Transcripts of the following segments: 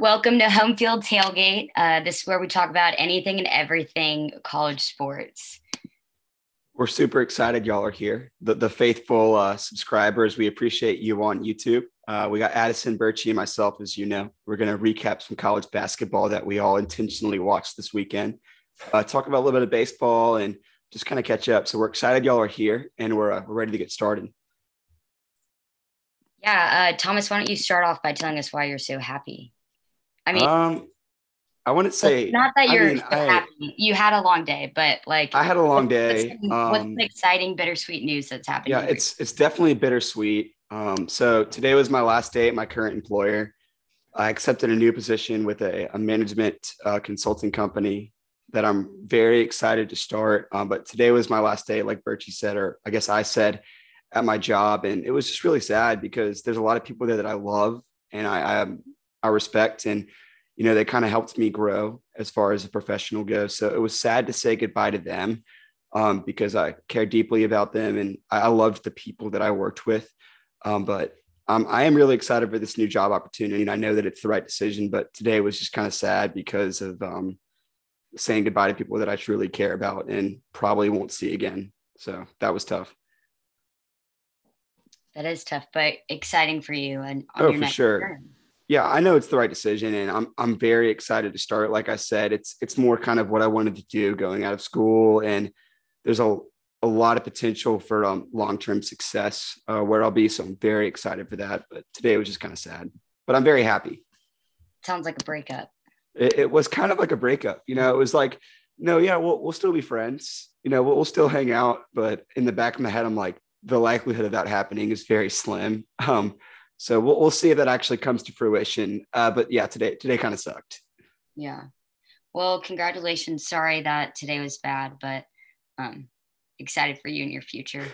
Welcome to Home Field Tailgate. Uh, this is where we talk about anything and everything college sports. We're super excited y'all are here. The, the faithful uh, subscribers, we appreciate you on YouTube. Uh, we got Addison Birchie and myself, as you know. We're going to recap some college basketball that we all intentionally watched this weekend. Uh, talk about a little bit of baseball and just kind of catch up. So we're excited y'all are here and we're, uh, we're ready to get started. Yeah, uh, Thomas, why don't you start off by telling us why you're so happy? I mean, um, I wouldn't say not that you're I mean, happy. You had a long day, but like I had a long day. What's, um, what's the exciting, bittersweet news that's happening? Yeah, it's it's definitely bittersweet. Um, so today was my last day at my current employer. I accepted a new position with a, a management uh, consulting company that I'm very excited to start. Um, but today was my last day, like Birchie said, or I guess I said, at my job, and it was just really sad because there's a lot of people there that I love and I, I I respect and you know they kind of helped me grow as far as a professional goes. So it was sad to say goodbye to them um, because I care deeply about them and I, loved the people that I worked with. Um, but um, I am really excited for this new job opportunity, and I know that it's the right decision. But today was just kind of sad because of um, saying goodbye to people that I truly care about and probably won't see again. So that was tough. That is tough, but exciting for you and oh, for sure. Turn yeah, I know it's the right decision, and I'm I'm very excited to start. Like I said, it's it's more kind of what I wanted to do going out of school, and there's a a lot of potential for um, long term success uh, where I'll be. So I'm very excited for that. But today was just kind of sad, but I'm very happy. Sounds like a breakup. It, it, was kind of like a breakup. You know, it was like, no, yeah, we'll we'll still be friends. You know, we'll, we'll still hang out, but in the back of my head, I'm like, the likelihood of that happening is very slim. Um, so we'll, we'll see if that actually comes to fruition. Uh, but yeah, today today kind of sucked. Yeah. Well, congratulations. Sorry that today was bad, but um, excited for you and your future.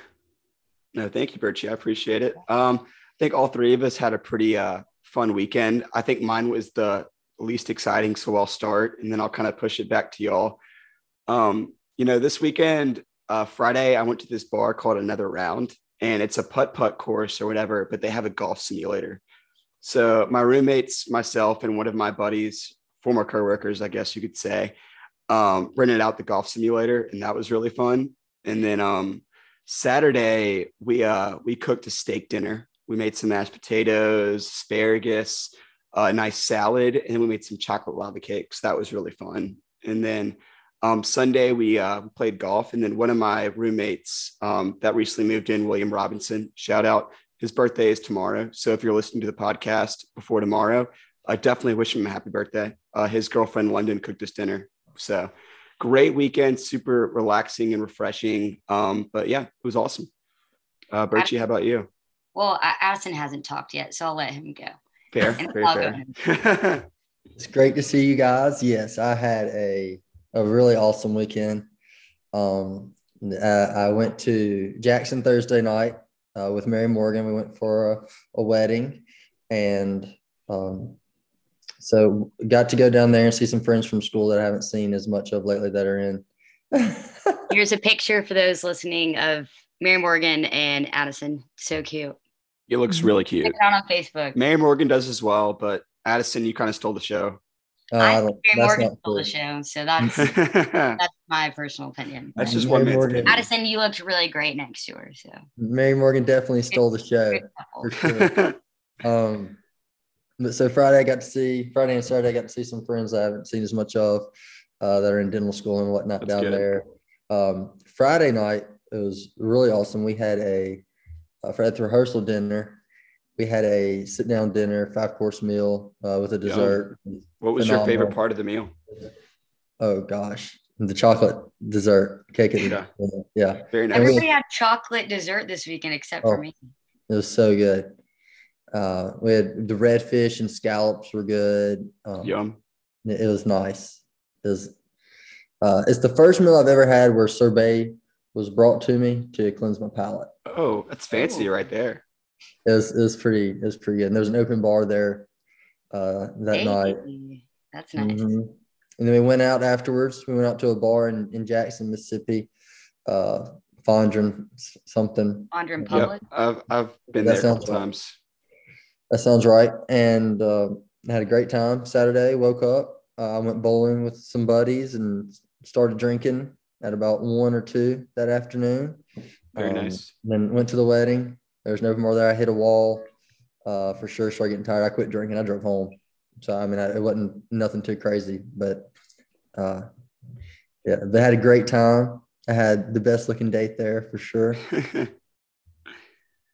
No, thank you, Birchie. I appreciate it. Um, I think all three of us had a pretty uh, fun weekend. I think mine was the least exciting, so I'll start and then I'll kind of push it back to y'all. Um, you know, this weekend, uh, Friday, I went to this bar called Another Round, and it's a putt putt course or whatever, but they have a golf simulator. So my roommates, myself, and one of my buddies, former coworkers, I guess you could say, um, rented out the golf simulator, and that was really fun. And then um, Saturday we uh, we cooked a steak dinner. We made some mashed potatoes, asparagus, a nice salad, and we made some chocolate lava cakes. That was really fun. And then um, Sunday we uh, played golf, and then one of my roommates um, that recently moved in, William Robinson, shout out. His birthday is tomorrow, so if you're listening to the podcast before tomorrow, I definitely wish him a happy birthday. Uh, his girlfriend London cooked us dinner, so great weekend, super relaxing and refreshing. Um, but yeah, it was awesome. Uh, Birchie, how about you? Well, Addison hasn't talked yet, so I'll let him go. Fair, very fair. it's great to see you guys. Yes, I had a a really awesome weekend. Um, I went to Jackson Thursday night uh, with Mary Morgan. We went for a, a wedding, and um, so got to go down there and see some friends from school that I haven't seen as much of lately that are in. Here's a picture for those listening of Mary Morgan and Addison. So cute. It looks really cute. Check it out on Facebook. Mary Morgan does as well, but Addison, you kind of stole the show. Uh, I think Mary Morgan stole the show, so that's that's my personal opinion. That's just Mary one Morgan. Addison, you looked really great next to her. So Mary Morgan definitely stole the show for sure. um, but so Friday I got to see Friday and Saturday I got to see some friends I haven't seen as much of uh, that are in dental school and whatnot that's down good. there. Um, Friday night it was really awesome. We had a, a for at the rehearsal dinner we had a sit down dinner, five course meal uh, with a dessert. What was Phenomenal. your favorite part of the meal? Oh gosh, the chocolate dessert cake. Yeah, yeah, very nice. Everybody had chocolate dessert this weekend except oh, for me. It was so good. Uh, we had the redfish and scallops were good. Um, Yum. It, was nice. It was. Uh, it's the first meal I've ever had where sorbet was brought to me to cleanse my palate. Oh, that's fancy oh. right there it was it was pretty it was pretty good. And there was an open bar there uh, that hey, night. That's nice. Mm-hmm. And then we went out afterwards. We went out to a bar in, in Jackson, Mississippi, uh, Fondren something. Fondren Public. Yep. I've I've been that there a couple times. That sounds right. And uh, had a great time Saturday. Woke up. Uh, I went bowling with some buddies and started drinking at about one or two that afternoon. Very um, nice. Then went to the wedding. There was no more there. I hit a wall uh, for sure. Started getting tired. I quit drinking. I drove home. So I mean, I, it wasn't nothing too crazy, but uh, yeah, they had a great time. I had the best looking date there for sure.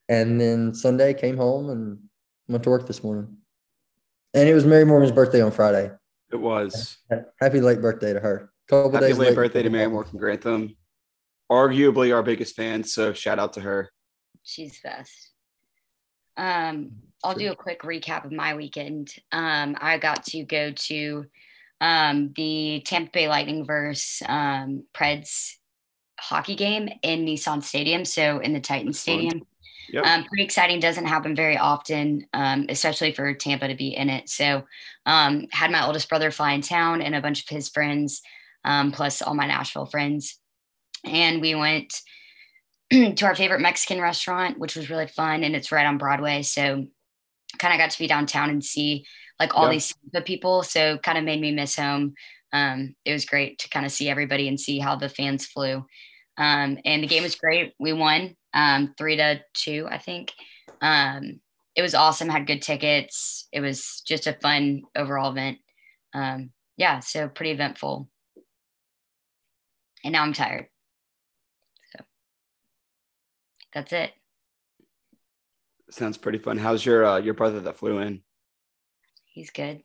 and then Sunday came home and went to work this morning. And it was Mary Morgan's birthday on Friday. It was. Happy late birthday to her. Couple Happy days late birthday to Mary Morgan Grantham. Arguably our biggest fan, so shout out to her. She's best. Um, I'll do a quick recap of my weekend. Um, I got to go to um, the Tampa Bay Lightning versus um, Preds hockey game in Nissan Stadium, so in the Titan Stadium. Yep. Um, pretty exciting. Doesn't happen very often, um, especially for Tampa to be in it. So, um, had my oldest brother fly in town and a bunch of his friends, um, plus all my Nashville friends, and we went to our favorite Mexican restaurant, which was really fun, and it's right on Broadway. So, kind of got to be downtown and see like all these people. So, kind of made me miss home. Um, it was great to kind of see everybody and see how the fans flew. Um, and the game was great. We won um, three to two, I think. Um, it was awesome. Had good tickets. It was just a fun overall event. Um, yeah, so pretty eventful. And now I'm tired. So that's it. Sounds pretty fun. How's your uh, your brother that flew in? He's good.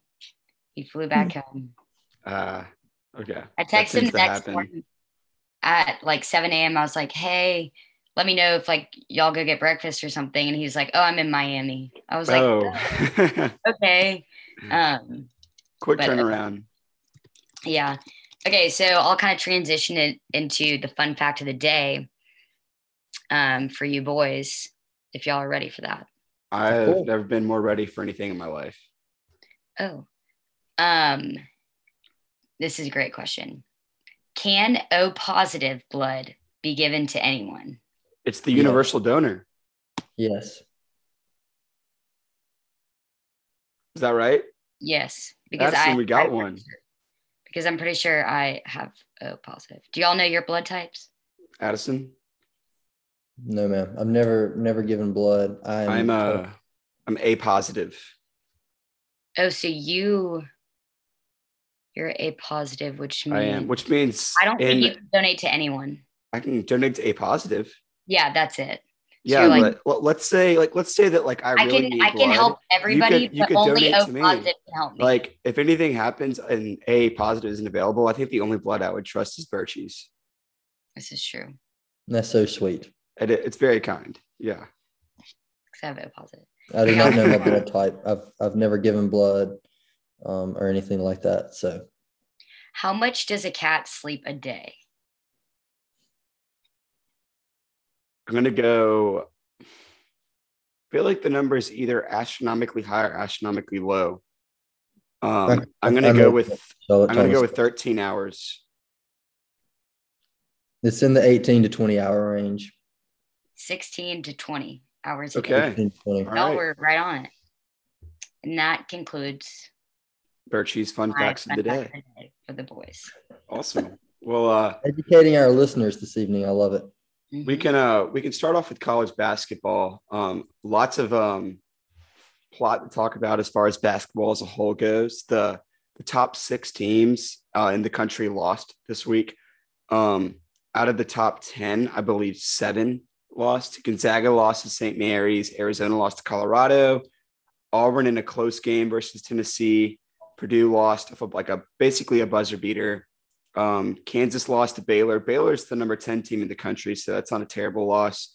He flew back home. Uh, okay. I texted him the next happen. morning at like 7 a.m. I was like, hey, let me know if like y'all go get breakfast or something. And he's like, oh, I'm in Miami. I was like, oh. okay. Um, Quick but, turnaround. yeah. Okay. So I'll kind of transition it into the fun fact of the day um, for you boys, if y'all are ready for that. I've cool. never been more ready for anything in my life. Oh. Um, this is a great question. Can O positive blood be given to anyone? It's the universal yeah. donor. Yes. Is that right? Yes, because That's I we got I, one. Because I'm pretty sure I have O positive. Do y'all know your blood types? Addison. No, ma'am. I've never never given blood. I'm I'm uh I'm A positive. Oh, so you you're A positive, which means I am, which means I don't think you can donate to anyone. I can donate to A positive. Yeah, that's it. So yeah, like, but let's say like let's say that like I, I really can I can help everybody, you could, you but only O positive can help me. Like if anything happens and A positive isn't available, I think the only blood I would trust is Birchie's. This is true. That's so sweet. It, it's very kind. Yeah. Because I have positive. I do not know my blood type. I've I've never given blood um, or anything like that. So, how much does a cat sleep a day? I'm gonna go. I feel like the number is either astronomically high or astronomically low. Um, I'm gonna go with I'm gonna go with 13 hours. It's in the 18 to 20 hour range. 16 to 20 hours. Okay. No, right. we're right on it. And that concludes Birchie's fun facts of the day for the boys. Awesome. Well, uh, educating our listeners this evening. I love it. Mm-hmm. We can uh we can start off with college basketball. Um, lots of um plot to talk about as far as basketball as a whole goes. The the top six teams uh, in the country lost this week. Um, out of the top ten, I believe seven lost. to Gonzaga lost to St. Mary's. Arizona lost to Colorado. Auburn in a close game versus Tennessee. Purdue lost a, like a basically a buzzer beater. Um, Kansas lost to Baylor. Baylor's the number 10 team in the country, so that's not a terrible loss.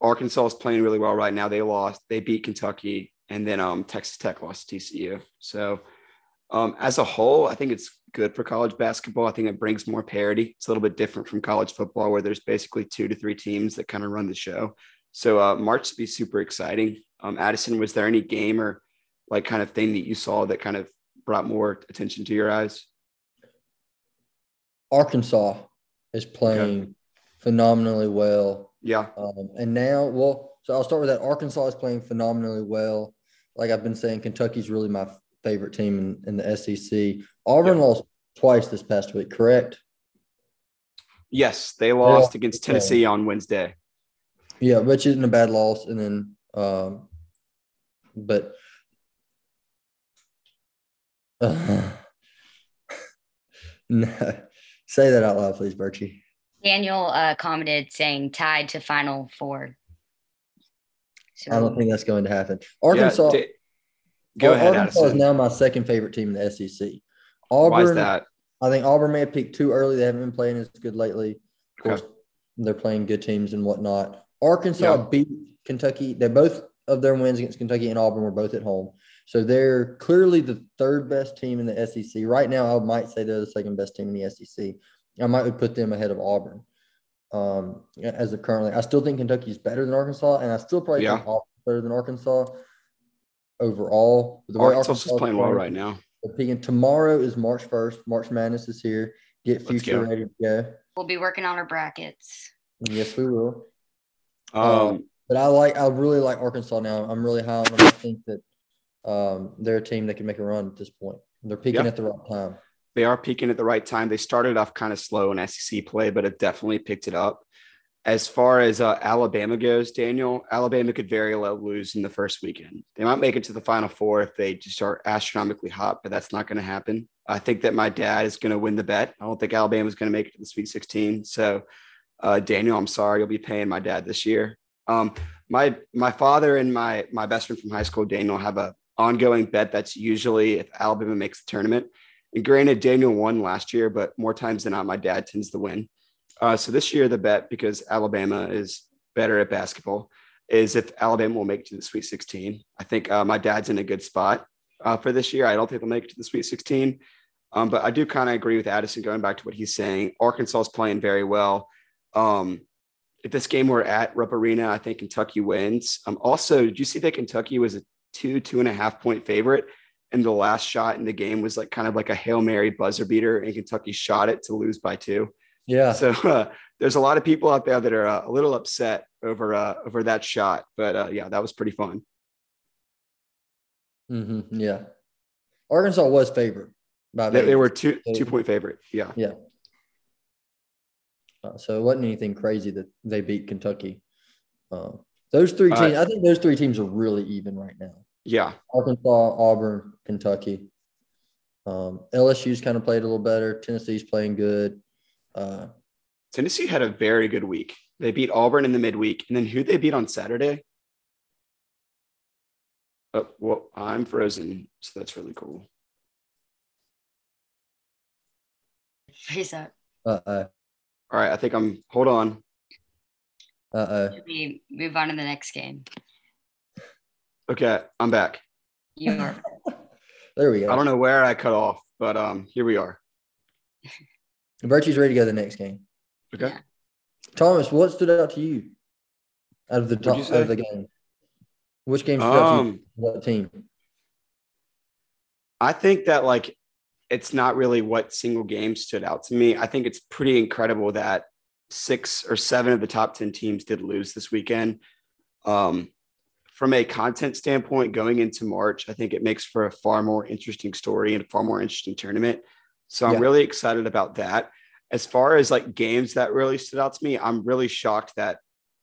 Arkansas is playing really well right now. They lost, they beat Kentucky, and then um, Texas Tech lost to TCU. So, um, as a whole, I think it's good for college basketball. I think it brings more parity. It's a little bit different from college football, where there's basically two to three teams that kind of run the show. So, uh, March to be super exciting. Um, Addison, was there any game or like kind of thing that you saw that kind of brought more attention to your eyes? Arkansas is playing okay. phenomenally well. Yeah. Um, and now, well, so I'll start with that. Arkansas is playing phenomenally well. Like I've been saying, Kentucky's really my favorite team in, in the SEC. Auburn yeah. lost twice this past week, correct? Yes, they lost against Tennessee on Wednesday. Yeah, which isn't a bad loss. And then, um, but uh, no, say that out loud, please, Birchie. Daniel uh, commented saying tied to Final Four. So, I don't think that's going to happen. Arkansas. Yeah, go ahead. Arkansas Addison. is now my second favorite team in the SEC. Auburn. Why is that? I think Auburn may have peaked too early. They haven't been playing as good lately. Of course, okay. they're playing good teams and whatnot. Arkansas yeah. beat Kentucky. They both of their wins against Kentucky and Auburn were both at home. So they're clearly the third best team in the SEC. Right now, I might say they're the second best team in the SEC. I might put them ahead of Auburn. Um, as of currently, I still think Kentucky is better than Arkansas, and I still probably yeah. think Auburn better than Arkansas overall. The Arkansas, Arkansas is playing well right now. Pegan. Tomorrow is March 1st. March Madness is here. Get future ready to go. We'll be working on our brackets. Yes, we will. Um, um, but I like, I really like Arkansas now. I'm really high on them. I think that um, they're a team that can make a run at this point. They're peaking at the right time. They are peaking at the right time. They started off kind of slow in SEC play, but it definitely picked it up. As far as uh, Alabama goes, Daniel, Alabama could very well lose in the first weekend. They might make it to the Final Four if they just are astronomically hot, but that's not going to happen. I think that my dad is going to win the bet. I don't think Alabama is going to make it to the Sweet 16. So, uh, Daniel, I'm sorry, you'll be paying my dad this year. Um, my my father and my my best friend from high school, Daniel, have a ongoing bet that's usually if Alabama makes the tournament. And granted, Daniel won last year, but more times than not, my dad tends to win. Uh, so this year, the bet, because Alabama is better at basketball, is if Alabama will make it to the Sweet 16. I think uh, my dad's in a good spot uh, for this year. I don't think they'll make it to the Sweet 16. Um, but I do kind of agree with Addison going back to what he's saying. Arkansas is playing very well. Um, if this game were at Rupp Arena, I think Kentucky wins. Um, also, did you see that Kentucky was a two, two and a half point favorite? And the last shot in the game was like kind of like a Hail Mary buzzer beater, and Kentucky shot it to lose by two. Yeah. So uh, there's a lot of people out there that are uh, a little upset over uh, over that shot, but uh, yeah, that was pretty fun. Mm-hmm. Yeah. Arkansas was favored. By they, they were two two point favorite. Yeah. Yeah. Uh, so it wasn't anything crazy that they beat Kentucky. Uh, those three teams, I think those three teams are really even right now. Yeah. Arkansas, Auburn, Kentucky. Um, LSU's kind of played a little better. Tennessee's playing good. Uh, Tennessee had a very good week. They beat Auburn in the midweek, and then who they beat on Saturday? Oh, well, I'm frozen, so that's really cool. Freeze that. Uh oh. All right, I think I'm. Hold on. Uh oh. We move on to the next game. Okay, I'm back. You are. there we go. I don't know where I cut off, but um, here we are. Virtue's ready to go to the next game. Okay. Yeah. Thomas, what stood out to you out of the top of the game? Which game stood um, out to you? Um, what team? I think that like it's not really what single game stood out to me. I think it's pretty incredible that six or seven of the top 10 teams did lose this weekend. Um, from a content standpoint, going into March, I think it makes for a far more interesting story and a far more interesting tournament. So I'm yeah. really excited about that. As far as like games that really stood out to me, I'm really shocked that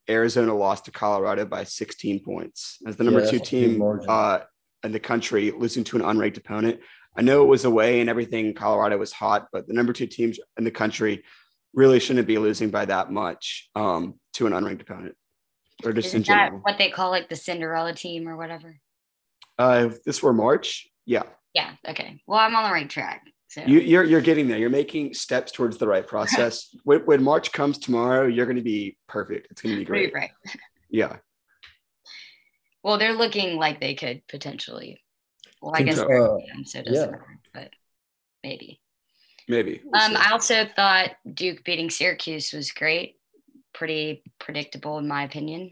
Arizona lost to Colorado by 16 points as the number yeah, two team uh, in the country, losing to an unranked opponent. I know it was away and everything. Colorado was hot, but the number two teams in the country really shouldn't be losing by that much um, to an unranked opponent, or just Isn't in general. What they call like the Cinderella team or whatever. Uh, if this were March, yeah. Yeah. Okay. Well, I'm on the right track. So. You, are you're, you're getting there. You're making steps towards the right process. when, when March comes tomorrow, you're going to be perfect. It's going to be great. Right. Yeah. Well, they're looking like they could potentially. Well, I guess uh, so doesn't yeah. matter, but maybe. Maybe. We'll um, I also thought Duke beating Syracuse was great. Pretty predictable, in my opinion.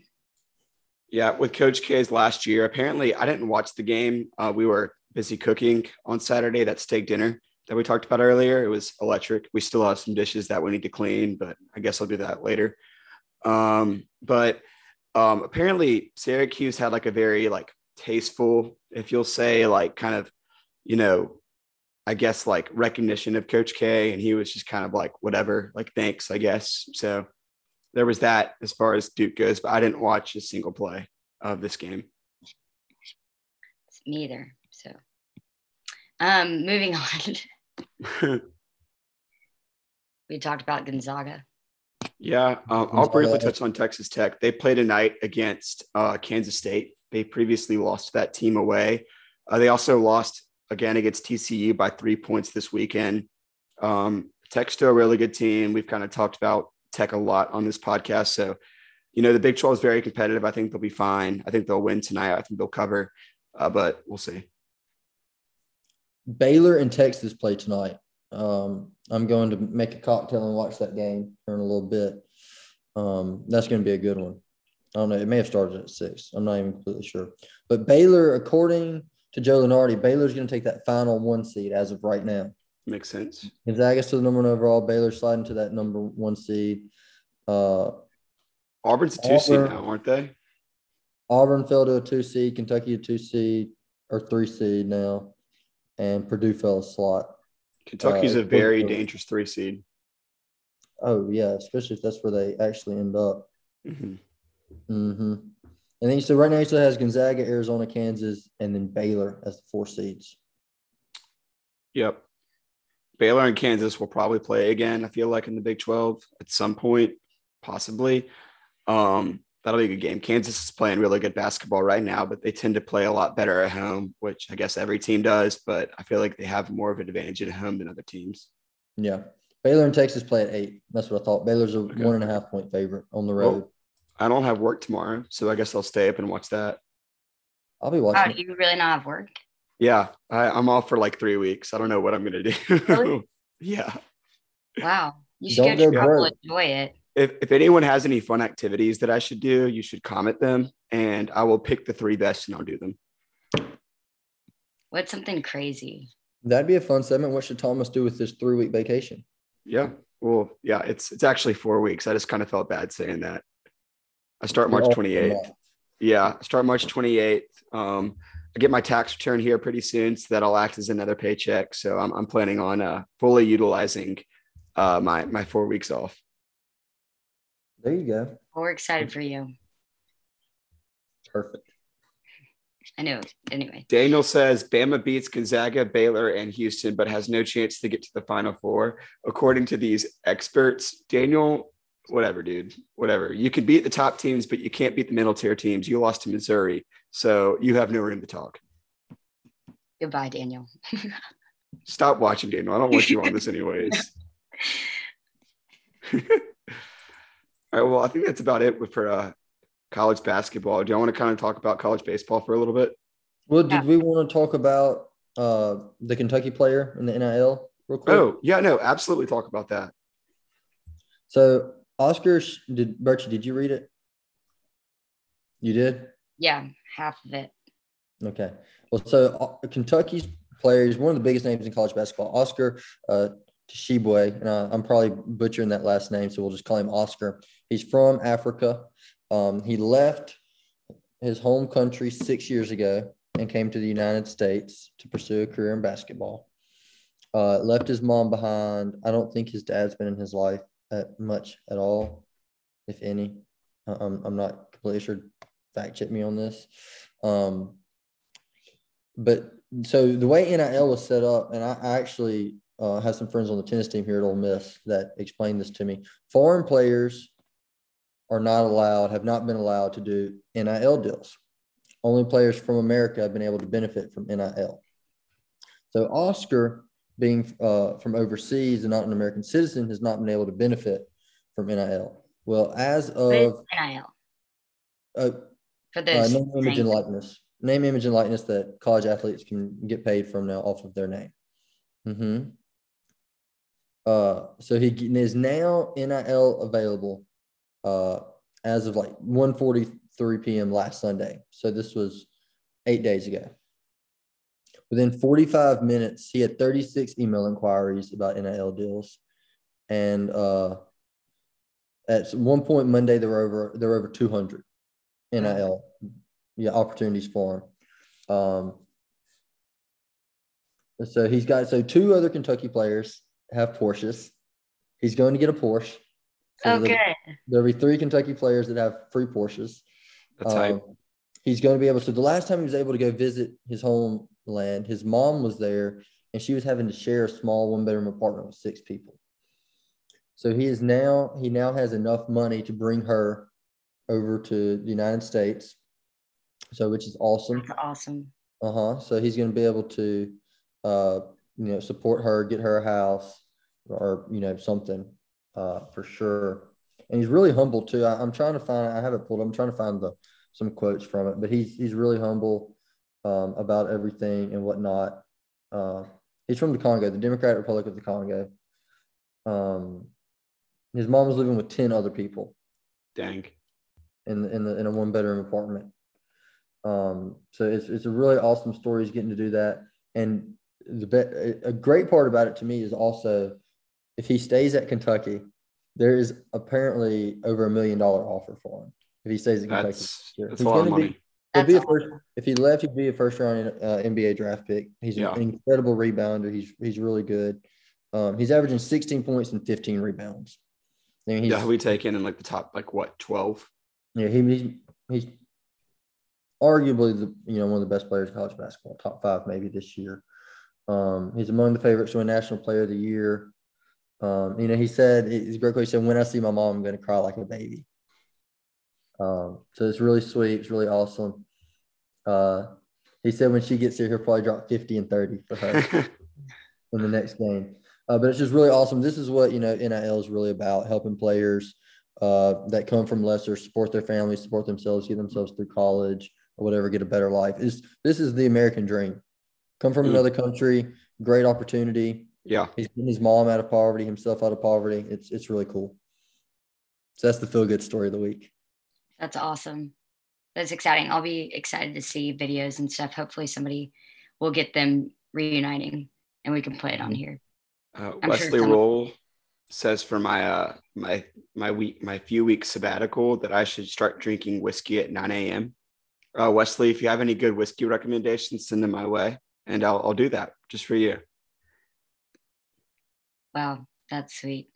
Yeah, with Coach K's last year, apparently I didn't watch the game. Uh, we were busy cooking on Saturday that steak dinner that we talked about earlier. It was electric. We still have some dishes that we need to clean, but I guess I'll do that later. Um, but um, apparently Syracuse had like a very like tasteful, if you'll say, like kind of you know, I guess like recognition of Coach K, and he was just kind of like whatever, like thanks, I guess. So there was that as far as Duke goes, but I didn't watch a single play of this game. Neither. So, um, moving on. we talked about Gonzaga. Yeah, um, I'll briefly touch on Texas Tech. They played tonight against uh, Kansas State. They previously lost that team away. Uh, they also lost again against TCU by three points this weekend. Um, Tech's still a really good team. We've kind of talked about Tech a lot on this podcast. So, you know, the Big 12 is very competitive. I think they'll be fine. I think they'll win tonight. I think they'll cover, uh, but we'll see. Baylor and Texas play tonight. Um, I'm going to make a cocktail and watch that game in a little bit. Um, that's going to be a good one. I don't know. It may have started at six. I'm not even completely sure. But Baylor, according to Joe Lunardi, Baylor's going to take that final one seed as of right now. Makes sense. Gonzaga's to the number one overall. Baylor sliding to that number one seed. Uh, Auburn's a two Auburn, seed now, aren't they? Auburn fell to a two seed. Kentucky a two seed or three seed now, and Purdue fell a slot. Kentucky's uh, a very dangerous three seed. Oh yeah, especially if that's where they actually end up. Mm-hmm. Mm-hmm. And then so right now he still has Gonzaga, Arizona, Kansas, and then Baylor as the four seeds. Yep. Baylor and Kansas will probably play again. I feel like in the Big Twelve at some point, possibly. Um, that'll be a good game. Kansas is playing really good basketball right now, but they tend to play a lot better at home, which I guess every team does. But I feel like they have more of an advantage at home than other teams. Yeah. Baylor and Texas play at eight. That's what I thought. Baylor's a okay. one and a half point favorite on the road. Well, I don't have work tomorrow, so I guess I'll stay up and watch that. I'll be watching. Oh, you really not have work? Yeah, I, am off for like three weeks. I don't know what I'm gonna do. Really? yeah. Wow, you should don't go enjoy it if, if anyone has any fun activities that I should do, you should comment them and I will pick the three best and I'll do them. What's something crazy? That'd be a fun segment. What should Thomas do with this three week vacation? Yeah. Well, yeah, it's it's actually four weeks. I just kind of felt bad saying that. I start March 28th. Yeah, I start March 28th. Um, I get my tax return here pretty soon, so that'll act as another paycheck. So I'm, I'm planning on uh, fully utilizing uh, my my four weeks off. There you go. We're excited for you. Perfect. I know. Anyway, Daniel says Bama beats Gonzaga, Baylor, and Houston, but has no chance to get to the Final Four. According to these experts, Daniel, whatever, dude, whatever. You can beat the top teams, but you can't beat the middle tier teams. You lost to Missouri, so you have no room to talk. Goodbye, Daniel. Stop watching, Daniel. I don't want you on this, anyways. All right. Well, I think that's about it for uh, college basketball. Do you want to kind of talk about college baseball for a little bit? Well, did we want to talk about uh, the Kentucky player in the NIL real quick? Oh, yeah, no, absolutely talk about that. So, Oscar, did Birchie, did you read it? You did? Yeah, half of it. Okay. Well, so uh, Kentucky's player is one of the biggest names in college basketball. Oscar uh, Tshiebwe, and I, am probably butchering that last name, so we'll just call him Oscar. He's from Africa. Um, he left his home country six years ago and came to the United States to pursue a career in basketball. Uh, left his mom behind. I don't think his dad's been in his life at much at all, if any. I'm, I'm not completely sure. Fact check me on this. Um, but so the way NIL was set up, and I, I actually uh, have some friends on the tennis team here at Ole Miss that explained this to me. Foreign players are not allowed, have not been allowed to do NIL deals. Only players from America have been able to benefit from NIL. So Oscar, being uh, from overseas and not an American citizen, has not been able to benefit from NIL. Well, as of NIL uh, for this uh, name, image, and likeness, name, image, and likeness that college athletes can get paid from now off of their name. Mm-hmm. Uh, so he is now NIL available uh, as of like 1:43 p.m. last Sunday. So this was eight days ago. Within 45 minutes, he had 36 email inquiries about NIL deals, and uh, at one point Monday there were over there were over 200 NIL yeah opportunities for him. Um, So he's got so two other Kentucky players have Porsches. He's going to get a Porsche. So okay. There'll, there'll, be three Kentucky players that have free Porsches. That's um, hype. He's going to be able. So the last time he was able to go visit his homeland, his mom was there, and she was having to share a small one bedroom apartment with six people. So he is now he now has enough money to bring her over to the United States. So which is awesome. That's awesome. Uh huh. So he's going to be able to, uh, you know, support her, get her a house, or you know something, uh, for sure. And he's really humble too. I, am trying to find. I have it pulled. I'm trying to find the some quotes from it, but he's he's really humble um, about everything and whatnot. Uh, he's from the Congo, the Democratic Republic of the Congo. Um, his mom was living with 10 other people. Dang. In, in, the, in a one bedroom apartment. Um, so it's, it's a really awesome story. He's getting to do that. And the a great part about it to me is also if he stays at Kentucky, there is apparently over a million dollar offer for him if he stays at Kentucky. That's, that's a lot of money. Be, be a first, if he left, he'd be a first round uh, NBA draft pick. He's yeah. an incredible rebounder. He's he's really good. Um, he's averaging 16 points and 15 rebounds. I mean, yeah, we taken in like the top, like what, 12? Yeah, he, he's, he's arguably the you know one of the best players in college basketball, top five maybe this year. Um, he's among the favorites to win National Player of the Year. Um, you know, he said he's a great quote. He said, "When I see my mom, I'm going to cry like a baby." Um, so it's really sweet. It's really awesome. Uh, he said when she gets here, he'll probably drop 50 and 30 for her in the next game. Uh, but it's just really awesome. This is what you know NIL is really about: helping players uh, that come from lesser support their families, support themselves, get themselves through college or whatever, get a better life. Is this is the American dream? Come from mm. another country, great opportunity. Yeah, he's his mom out of poverty, himself out of poverty. It's it's really cool. So that's the feel good story of the week. That's awesome. That's exciting. I'll be excited to see videos and stuff. Hopefully, somebody will get them reuniting and we can play it on mm-hmm. here. Uh, Wesley sure Roll says for my uh my my week my few weeks sabbatical that I should start drinking whiskey at 9 a.m. Uh, Wesley, if you have any good whiskey recommendations, send them my way, and I'll I'll do that just for you. Wow, that's sweet.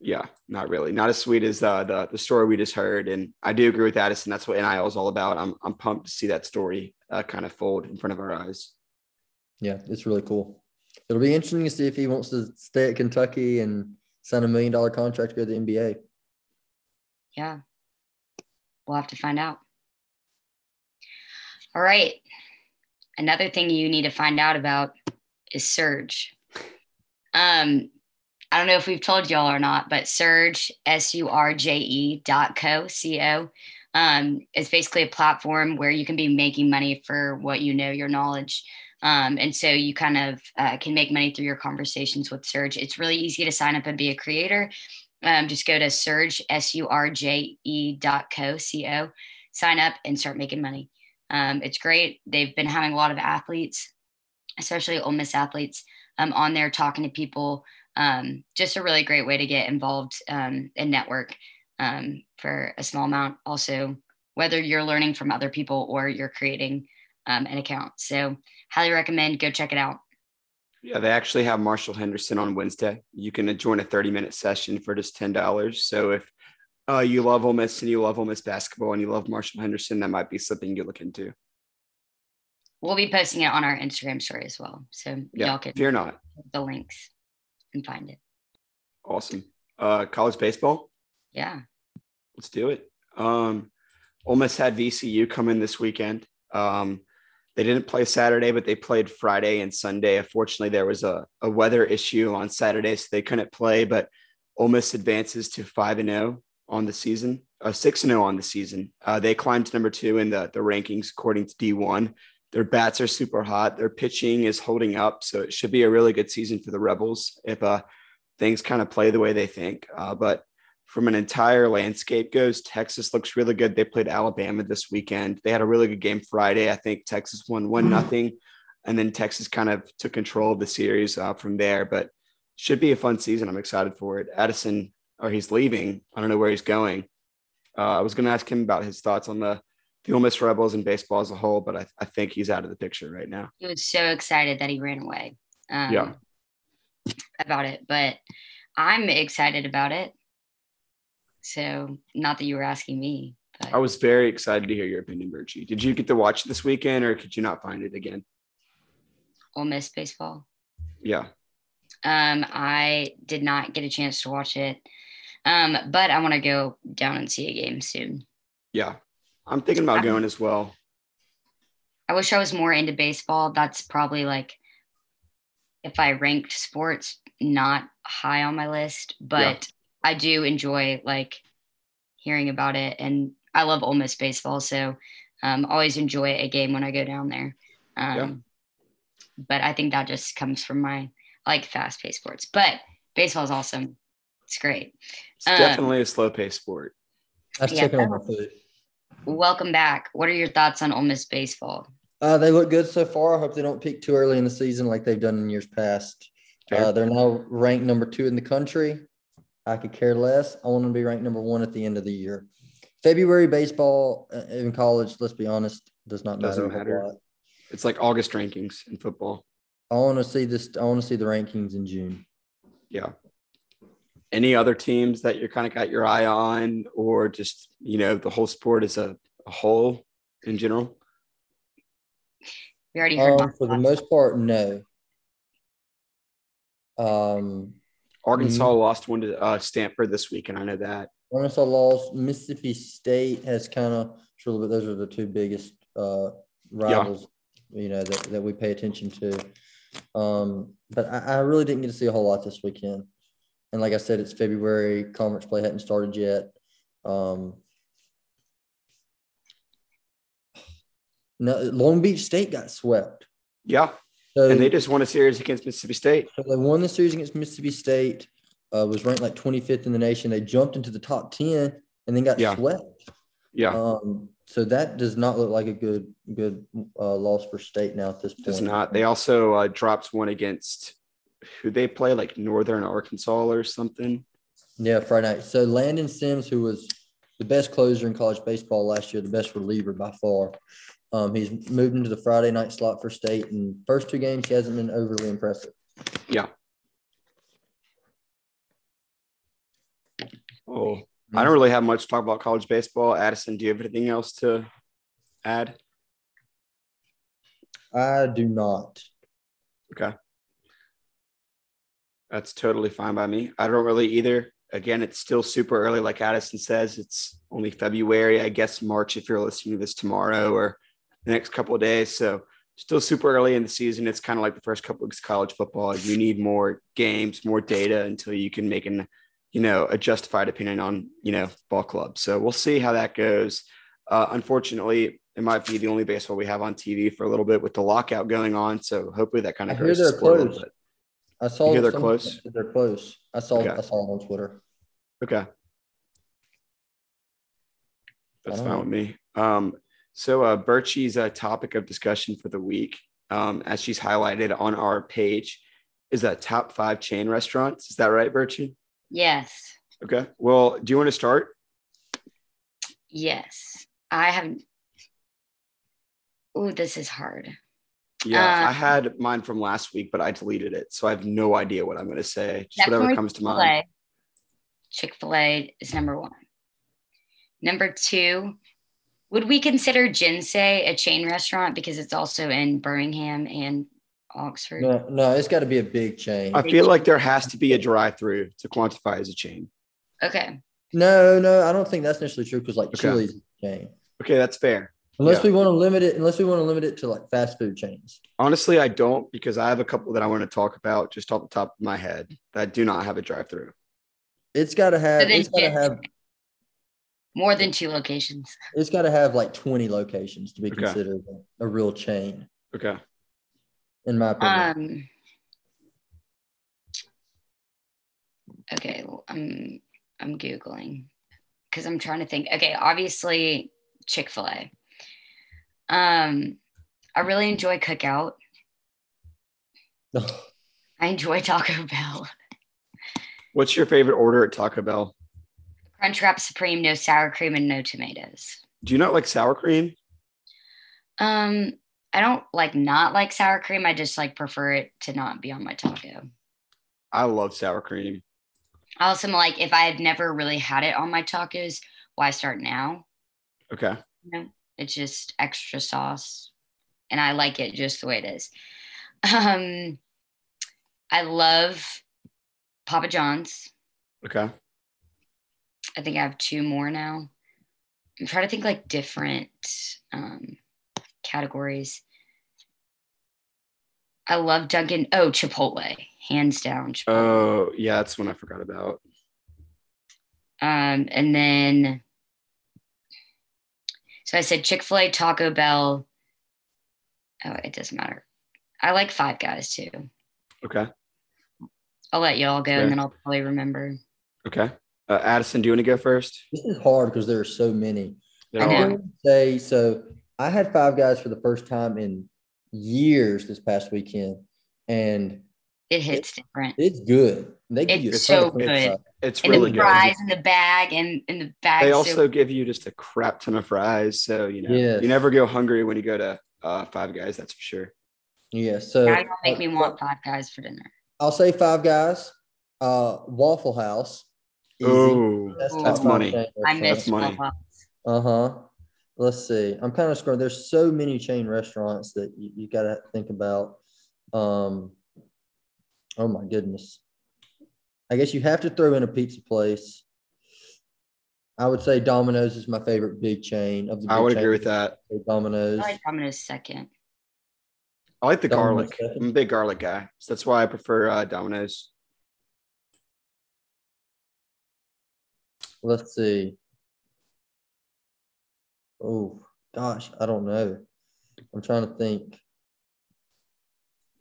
Yeah, not really, not as sweet as uh, the the story we just heard, and I do agree with Addison. That's what NIL is all about. I'm I'm pumped to see that story uh, kind of fold in front of our eyes. Yeah, it's really cool it'll be interesting to see if he wants to stay at Kentucky and sign a million dollar contract to go to the NBA. Yeah. We'll have to find out. All right. Another thing you need to find out about is Surje. Um, I don't know if we've told y'all or not, but Surje, S U R J E dot co, C O, um, is basically a platform where you can be making money for what you know, your knowledge. Um, and so you kind of uh, can make money through your conversations with Surje. It's really easy to sign up and be a creator. Um, just go to Surje, S U R J E dot co, C O, sign up and start making money. Um, it's great. They've been having a lot of athletes, especially Ole Miss athletes, um, on there talking to people. Um, just a really great way to get involved um, and network um, for a small amount. Also, whether you're learning from other people or you're creating um, an account. So highly recommend go check it out. Yeah, they actually have Marshall Henderson on Wednesday. You can join a 30 minute session for just $10. So if uh, you love Ole Miss and you love Ole Miss basketball and you love Marshall Henderson, that might be something you look into. We'll be posting it on our Instagram story as well. So yeah, y'all can fear not the links and find it. Awesome. Uh, college baseball. Yeah. Let's do it. Um, Ole Miss had VCU come in this weekend. Um, they didn't play Saturday, but they played Friday and Sunday. Unfortunately, there was a, a weather issue on Saturday, so they couldn't play. But Ole Miss advances to five and zero oh on the season, uh, six and zero oh on the season. Uh, they climbed to number two in the the rankings according to D one. Their bats are super hot. Their pitching is holding up, so it should be a really good season for the Rebels if uh, things kind of play the way they think. Uh, but from an entire landscape goes, Texas looks really good. They played Alabama this weekend. They had a really good game Friday. I think Texas won one mm-hmm. nothing, and then Texas kind of took control of the series uh, from there. But should be a fun season. I'm excited for it. Addison, or he's leaving. I don't know where he's going. Uh, I was going to ask him about his thoughts on the the Ole Miss Rebels and baseball as a whole, but I, I think he's out of the picture right now. He was so excited that he ran away. um, Yeah. about it, but I'm excited about it. So, not that you were asking me, but I was very excited to hear your opinion, Birchie. Did you get to watch this weekend or could you not find it again? Ole Miss baseball. Yeah. Um, I did not get a chance to watch it, um, but I want to go down and see a game soon. Yeah. I'm thinking about going as well. I wish I was more into baseball. That's probably like if I ranked sports, not high on my list, but I do enjoy like hearing about it, and I love Ole Miss baseball, so um, always enjoy a game when I go down there. Um, Yeah. But I think that just comes from my I like fast paced sports, but baseball is awesome. It's great. It's Um, definitely a slow paced sport. That's Yeah. checking on my food. Welcome back. What are your thoughts on Ole Miss baseball? Uh, they look good so far. I hope they don't peak too early in the season like they've done in years past. Uh, they're now ranked number two in the country. I could care less. I want them to be ranked number one at the end of the year. February baseball uh, in college, let's be honest, does not matter. Doesn't a matter. It's like August rankings in football. I want to see this. I want to see the rankings in June. Yeah. Any other teams that you're kind of got your eye on, or just you know the whole sport as a, a whole in general? We already heard Um, for the most part, no. Um, Arkansas Mm-hmm. lost one to uh, Stanford this week, and I know that. Arkansas lost. Mississippi State has kind of sure, but those are the two biggest uh, rivals, you know, that, that we pay attention to. Um, but I, I really didn't get to see a whole lot this weekend. And like I said, it's February. Conference play hadn't started yet. Um, no, Long Beach State got swept. Yeah, So and they just won a series against Mississippi State. So they won the series against Mississippi State. Uh, was ranked like 25th in the nation. They jumped into the top 10 and then got Yeah. swept. Yeah, Um, so that does not look like a good good uh, loss for state now at this point. does not. They also uh, dropped one against who they play, like Northern Arkansas or something. Yeah, Friday night. So Landon Sims, who was the best closer in college baseball last year, the best reliever by far. Um, he's moved into the Friday night slot for state, and first two games he hasn't been overly impressive. Yeah. Oh, I don't really have much to talk about college baseball. Addison, do you have anything else to add? I do not. Okay. That's totally fine by me. I don't really either. Again, it's still super early, like Addison says. It's only February, I guess March if you're listening to this tomorrow or the next couple of days. So still super early in the season. It's kind of like the first couple weeks of college football. You need more games, more data until you can make an, you know, a justified opinion on, you know, ball club. So we'll see how that goes. Uh, unfortunately, it might be the only baseball we have on TV for a little bit with the lockout going on. So hopefully that kind I of hear they're a little closed. Bit. I saw You they're close? They're close. I saw. Okay. I saw it on Twitter. Okay. That's fine know. with me. Um, so uh, Birchie's uh, topic of discussion for the week, um, as she's highlighted on our page, is that top five chain restaurants. Is that right, Birchie? Yes. Okay. Well, do you want to start? Yes. I have. Oh, this is hard. Yeah, Uh, I had mine from last week, but I deleted it, so I have no idea what I'm going to say. Just whatever Definitely comes to mind. Chick fil A is number one. Number two, would we consider Jinsei a chain restaurant because it's also in Birmingham and Oxford? No, no, it's got to be a big chain. I feel like there has to be a drive-through to quantify as a chain. Okay. No, no, I don't think that's necessarily true because like Okay. Chili's a chain. Okay, that's fair. Unless Yeah. we want to limit it, unless we want to limit it to like fast food chains. Honestly, I don't because I have a couple that I want to talk about just off the top of my head that do not have a drive-through. It's got to have. So then It's got to have. More than two locations. It's got to have like twenty locations to be Okay. considered a real chain, Okay. in my opinion. Um. Okay, well, I'm I'm googling because I'm trying to think. Okay, obviously Chick Fil A. Um, I really enjoy Cookout. I enjoy Taco Bell. What's your favorite order at Taco Bell? Crunchwrap Supreme, no sour cream and no tomatoes. Do you not like sour cream? Um, I don't like not like sour cream. I just like prefer it to not be on my taco. I love sour cream. I also am like if I had never really had it on my tacos, why start now? Okay. You know, it's just extra sauce, and I like it just the way it is. Um, I love Papa John's. Okay. I think I have two more now. I'm trying to think like different um, categories. I love Dunkin'. Oh, Chipotle, hands down. Chipotle. Oh, yeah, that's one I forgot about. Um, and then, so I said Chick fil A, Taco Bell. Oh, it doesn't matter. I like Five Guys too. Okay. I'll let y'all go Fair. and then I'll probably remember. Okay. Uh, Addison, do you want to go first? This is hard because there are so many. There I know. are. I'm going to say so. I had Five Guys for the first time in years this past weekend, and It hits different. it's good. They give you a It's ton so of good. fries. It's And really the good. fries in the bag and in the bag. They so- also give you just a crap ton of fries, so you know Yes. you never go hungry when you go to uh, Five Guys. That's for sure. Yeah. So now you don't make me uh, want Five Guys for dinner. I'll say Five Guys, uh, Waffle House. Oh, That's, Ooh. that's money. I miss money. Waffle House. Uh huh. Let's see. I'm kind of scrolling. There's so many chain restaurants that you, you got to think about. Um, oh my goodness. I guess you have to throw in a pizza place. I would say Domino's is my favorite big chain of the. I big would agree with that. Domino's. I like Domino's second. I like the Domino's garlic. second. I'm a big garlic guy, so that's why I prefer uh, Domino's. Let's see. Oh gosh, I don't know. I'm trying to think.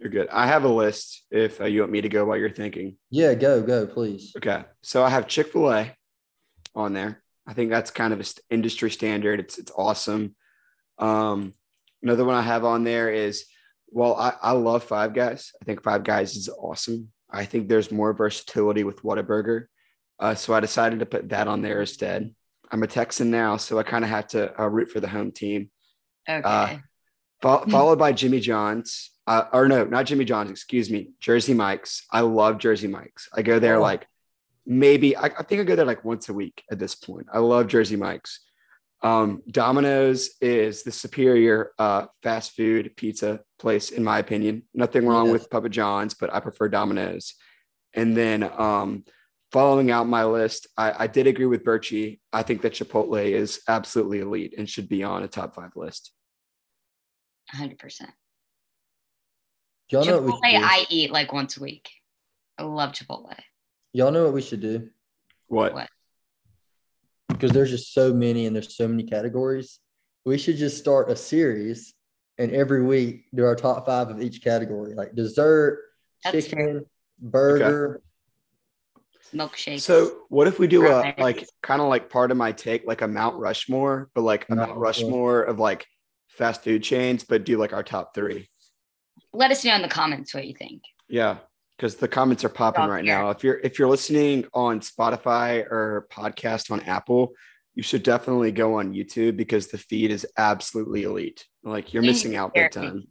You're good. I have a list if uh, you want me to go while you're thinking. Yeah, go go please. Okay, so I have Chick Fil A on there. I think that's kind of an industry standard. It's it's awesome. Um, another one I have on there is well, I, I love Five Guys. I think Five Guys is awesome. I think there's more versatility with Whataburger, uh, so I decided to put that on there instead. I'm a Texan now, so I kind of have to uh, root for the home team. Okay. Uh, Fo- followed by Jimmy John's, uh, or no, not Jimmy John's, excuse me, Jersey Mike's. I love Jersey Mike's. I go there Oh. like maybe, I, I think I go there like once a week at this point. I love Jersey Mike's. Um, Domino's is the superior uh, fast food pizza place, in my opinion. Nothing wrong with Papa John's, but I prefer Domino's. And then um, following out my list, I, I did agree with Birchie. I think that Chipotle is absolutely elite and should be on a top five list. 100%. Y'all know what we Chipotle. I eat like once a week. I love Chipotle. Y'all know what we should do? What? What? Because there's just so many and there's so many categories. We should just start a series and every week do our top five of each category, like dessert, That's chicken, burger. Milkshake. So what if we do a like kind of like part of my take, like a Mount Rushmore, but like a Mount Rushmore of like fast food chains, but do like our top three. Let us know in the comments what you think. Yeah. Because the comments are popping right tier. now. If you're if you're listening on Spotify or podcast on Apple, you should definitely go on YouTube because the feed is absolutely elite. Like you're missing out big time.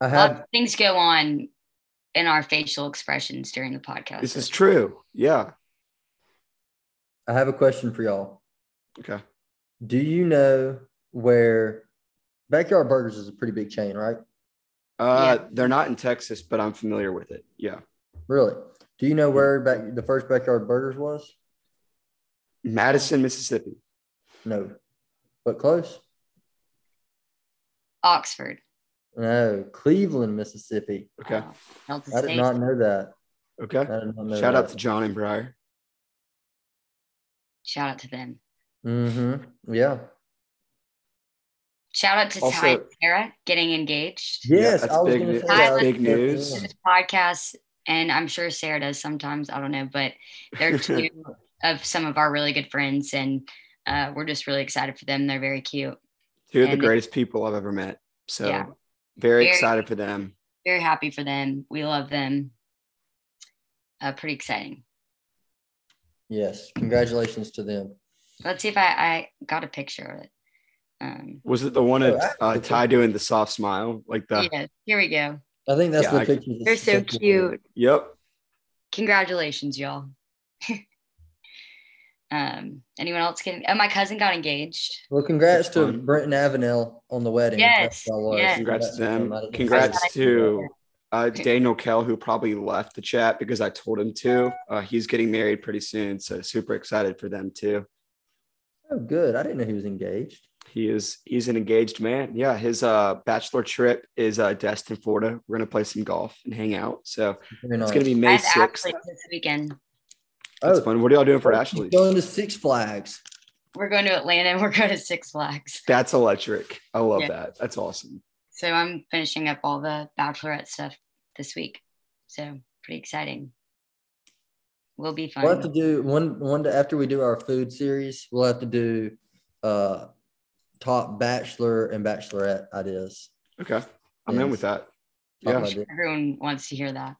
I A lot had of things go on in our facial expressions during the podcast. This is true. Yeah. I have a question for y'all. Okay. Do you know where Backyard Burgers is a pretty big chain, right? Uh they're not in Texas, but I'm familiar with it. Yeah. Really? Do you know where back the first Backyard Burgers was? Madison, Mississippi. No, but close. Oxford. No, Cleveland, Mississippi. Okay. Oh, I did not know that. Okay. I did not know Shout out to John and Briar. Shout out to them. Mm-hmm. Yeah. Shout out to Ty and Sarah getting engaged. Yes, that's I was big gonna news. say That's that. big news. To this podcast, and I'm sure Sarah does sometimes. I don't know, but they're two of some of our really good friends, and uh, we're just really excited for them. They're very cute. Two of the greatest people I've ever met. So Yeah. very Very- excited for them. Very happy for them. We love them. Uh, pretty exciting. Yes. Congratulations to them. Let's see if I, I got a picture of it. Um, Was it the one of Oh, uh, actually- Ty doing the soft smile? Like the yeah, here we go. I think that's Yeah, the I- picture. They're so cute. Yep. Congratulations, y'all. um, anyone else getting? Oh, my cousin got engaged. Well, congrats to fun. Brent and Avenel on the wedding. Yes, That's what I was. yes. Congrats to them. I Congrats to uh, Daniel Kell, who probably left the chat because I told him to. Uh, he's getting married pretty soon, so super excited for them too. Oh, good. I didn't know he was engaged. He is he's an engaged man. Yeah, his uh, bachelor trip is uh, Destin, Florida. We're gonna play some golf and hang out. So Very it's nice. gonna be May have sixth. This weekend. That's oh, fun. What are y'all doing for he's Ashley? Going to Six Flags. We're going to Atlanta and we're going to Six Flags. That's electric. I love Yeah. that. That's awesome. So I'm finishing up all the bachelorette stuff this week. So pretty exciting. We'll be fun. We'll have to do one one day after we do our food series. We'll have to do uh top bachelor and bachelorette ideas. Okay, I'm in with that. Yeah. Everyone wants to hear that.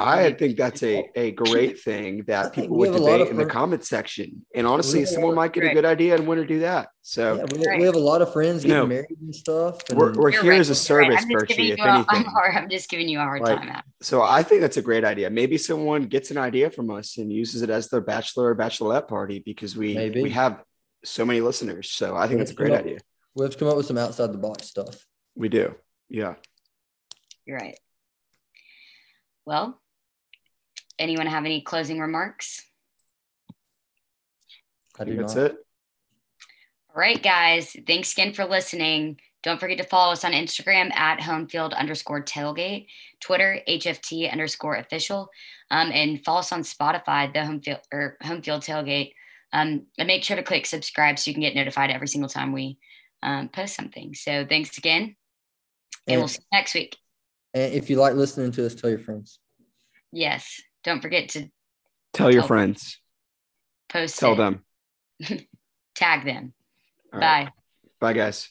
I think that's a, a great thing that people would have a lot debate in the comment section. And honestly, have someone might get a good idea and want to do that. So Yeah, we, Right. we have a lot of friends getting No. married and stuff. And we're, we're here right, as a you're right. service, I'm just giving Berchie, if you a- I'm, anything. hard, I'm just giving you a hard Like, time. Adam. So I think that's a great idea. Maybe someone gets an idea from us and uses it as their bachelor or bachelorette party because we Maybe. we have so many listeners. So I think Let's that's a great up- idea. we have to come up with some outside the box stuff. We do. Yeah. You're right. Well, anyone have any closing remarks? I I do think that's not. it. All right, guys. Thanks again for listening. Don't forget to follow us on Instagram at homefield underscore tailgate, Twitter, HFT underscore official, um, and follow us on Spotify, the home field or home field tailgate. Um, and make sure to click subscribe so you can get notified every single time we um, post something. So thanks again. And, And- we'll see you next week. And if you like listening to us, tell your friends. Yes. Don't forget to Tell your Tell- friends. post Tell it, them. tag them. All right. Bye. Bye, guys.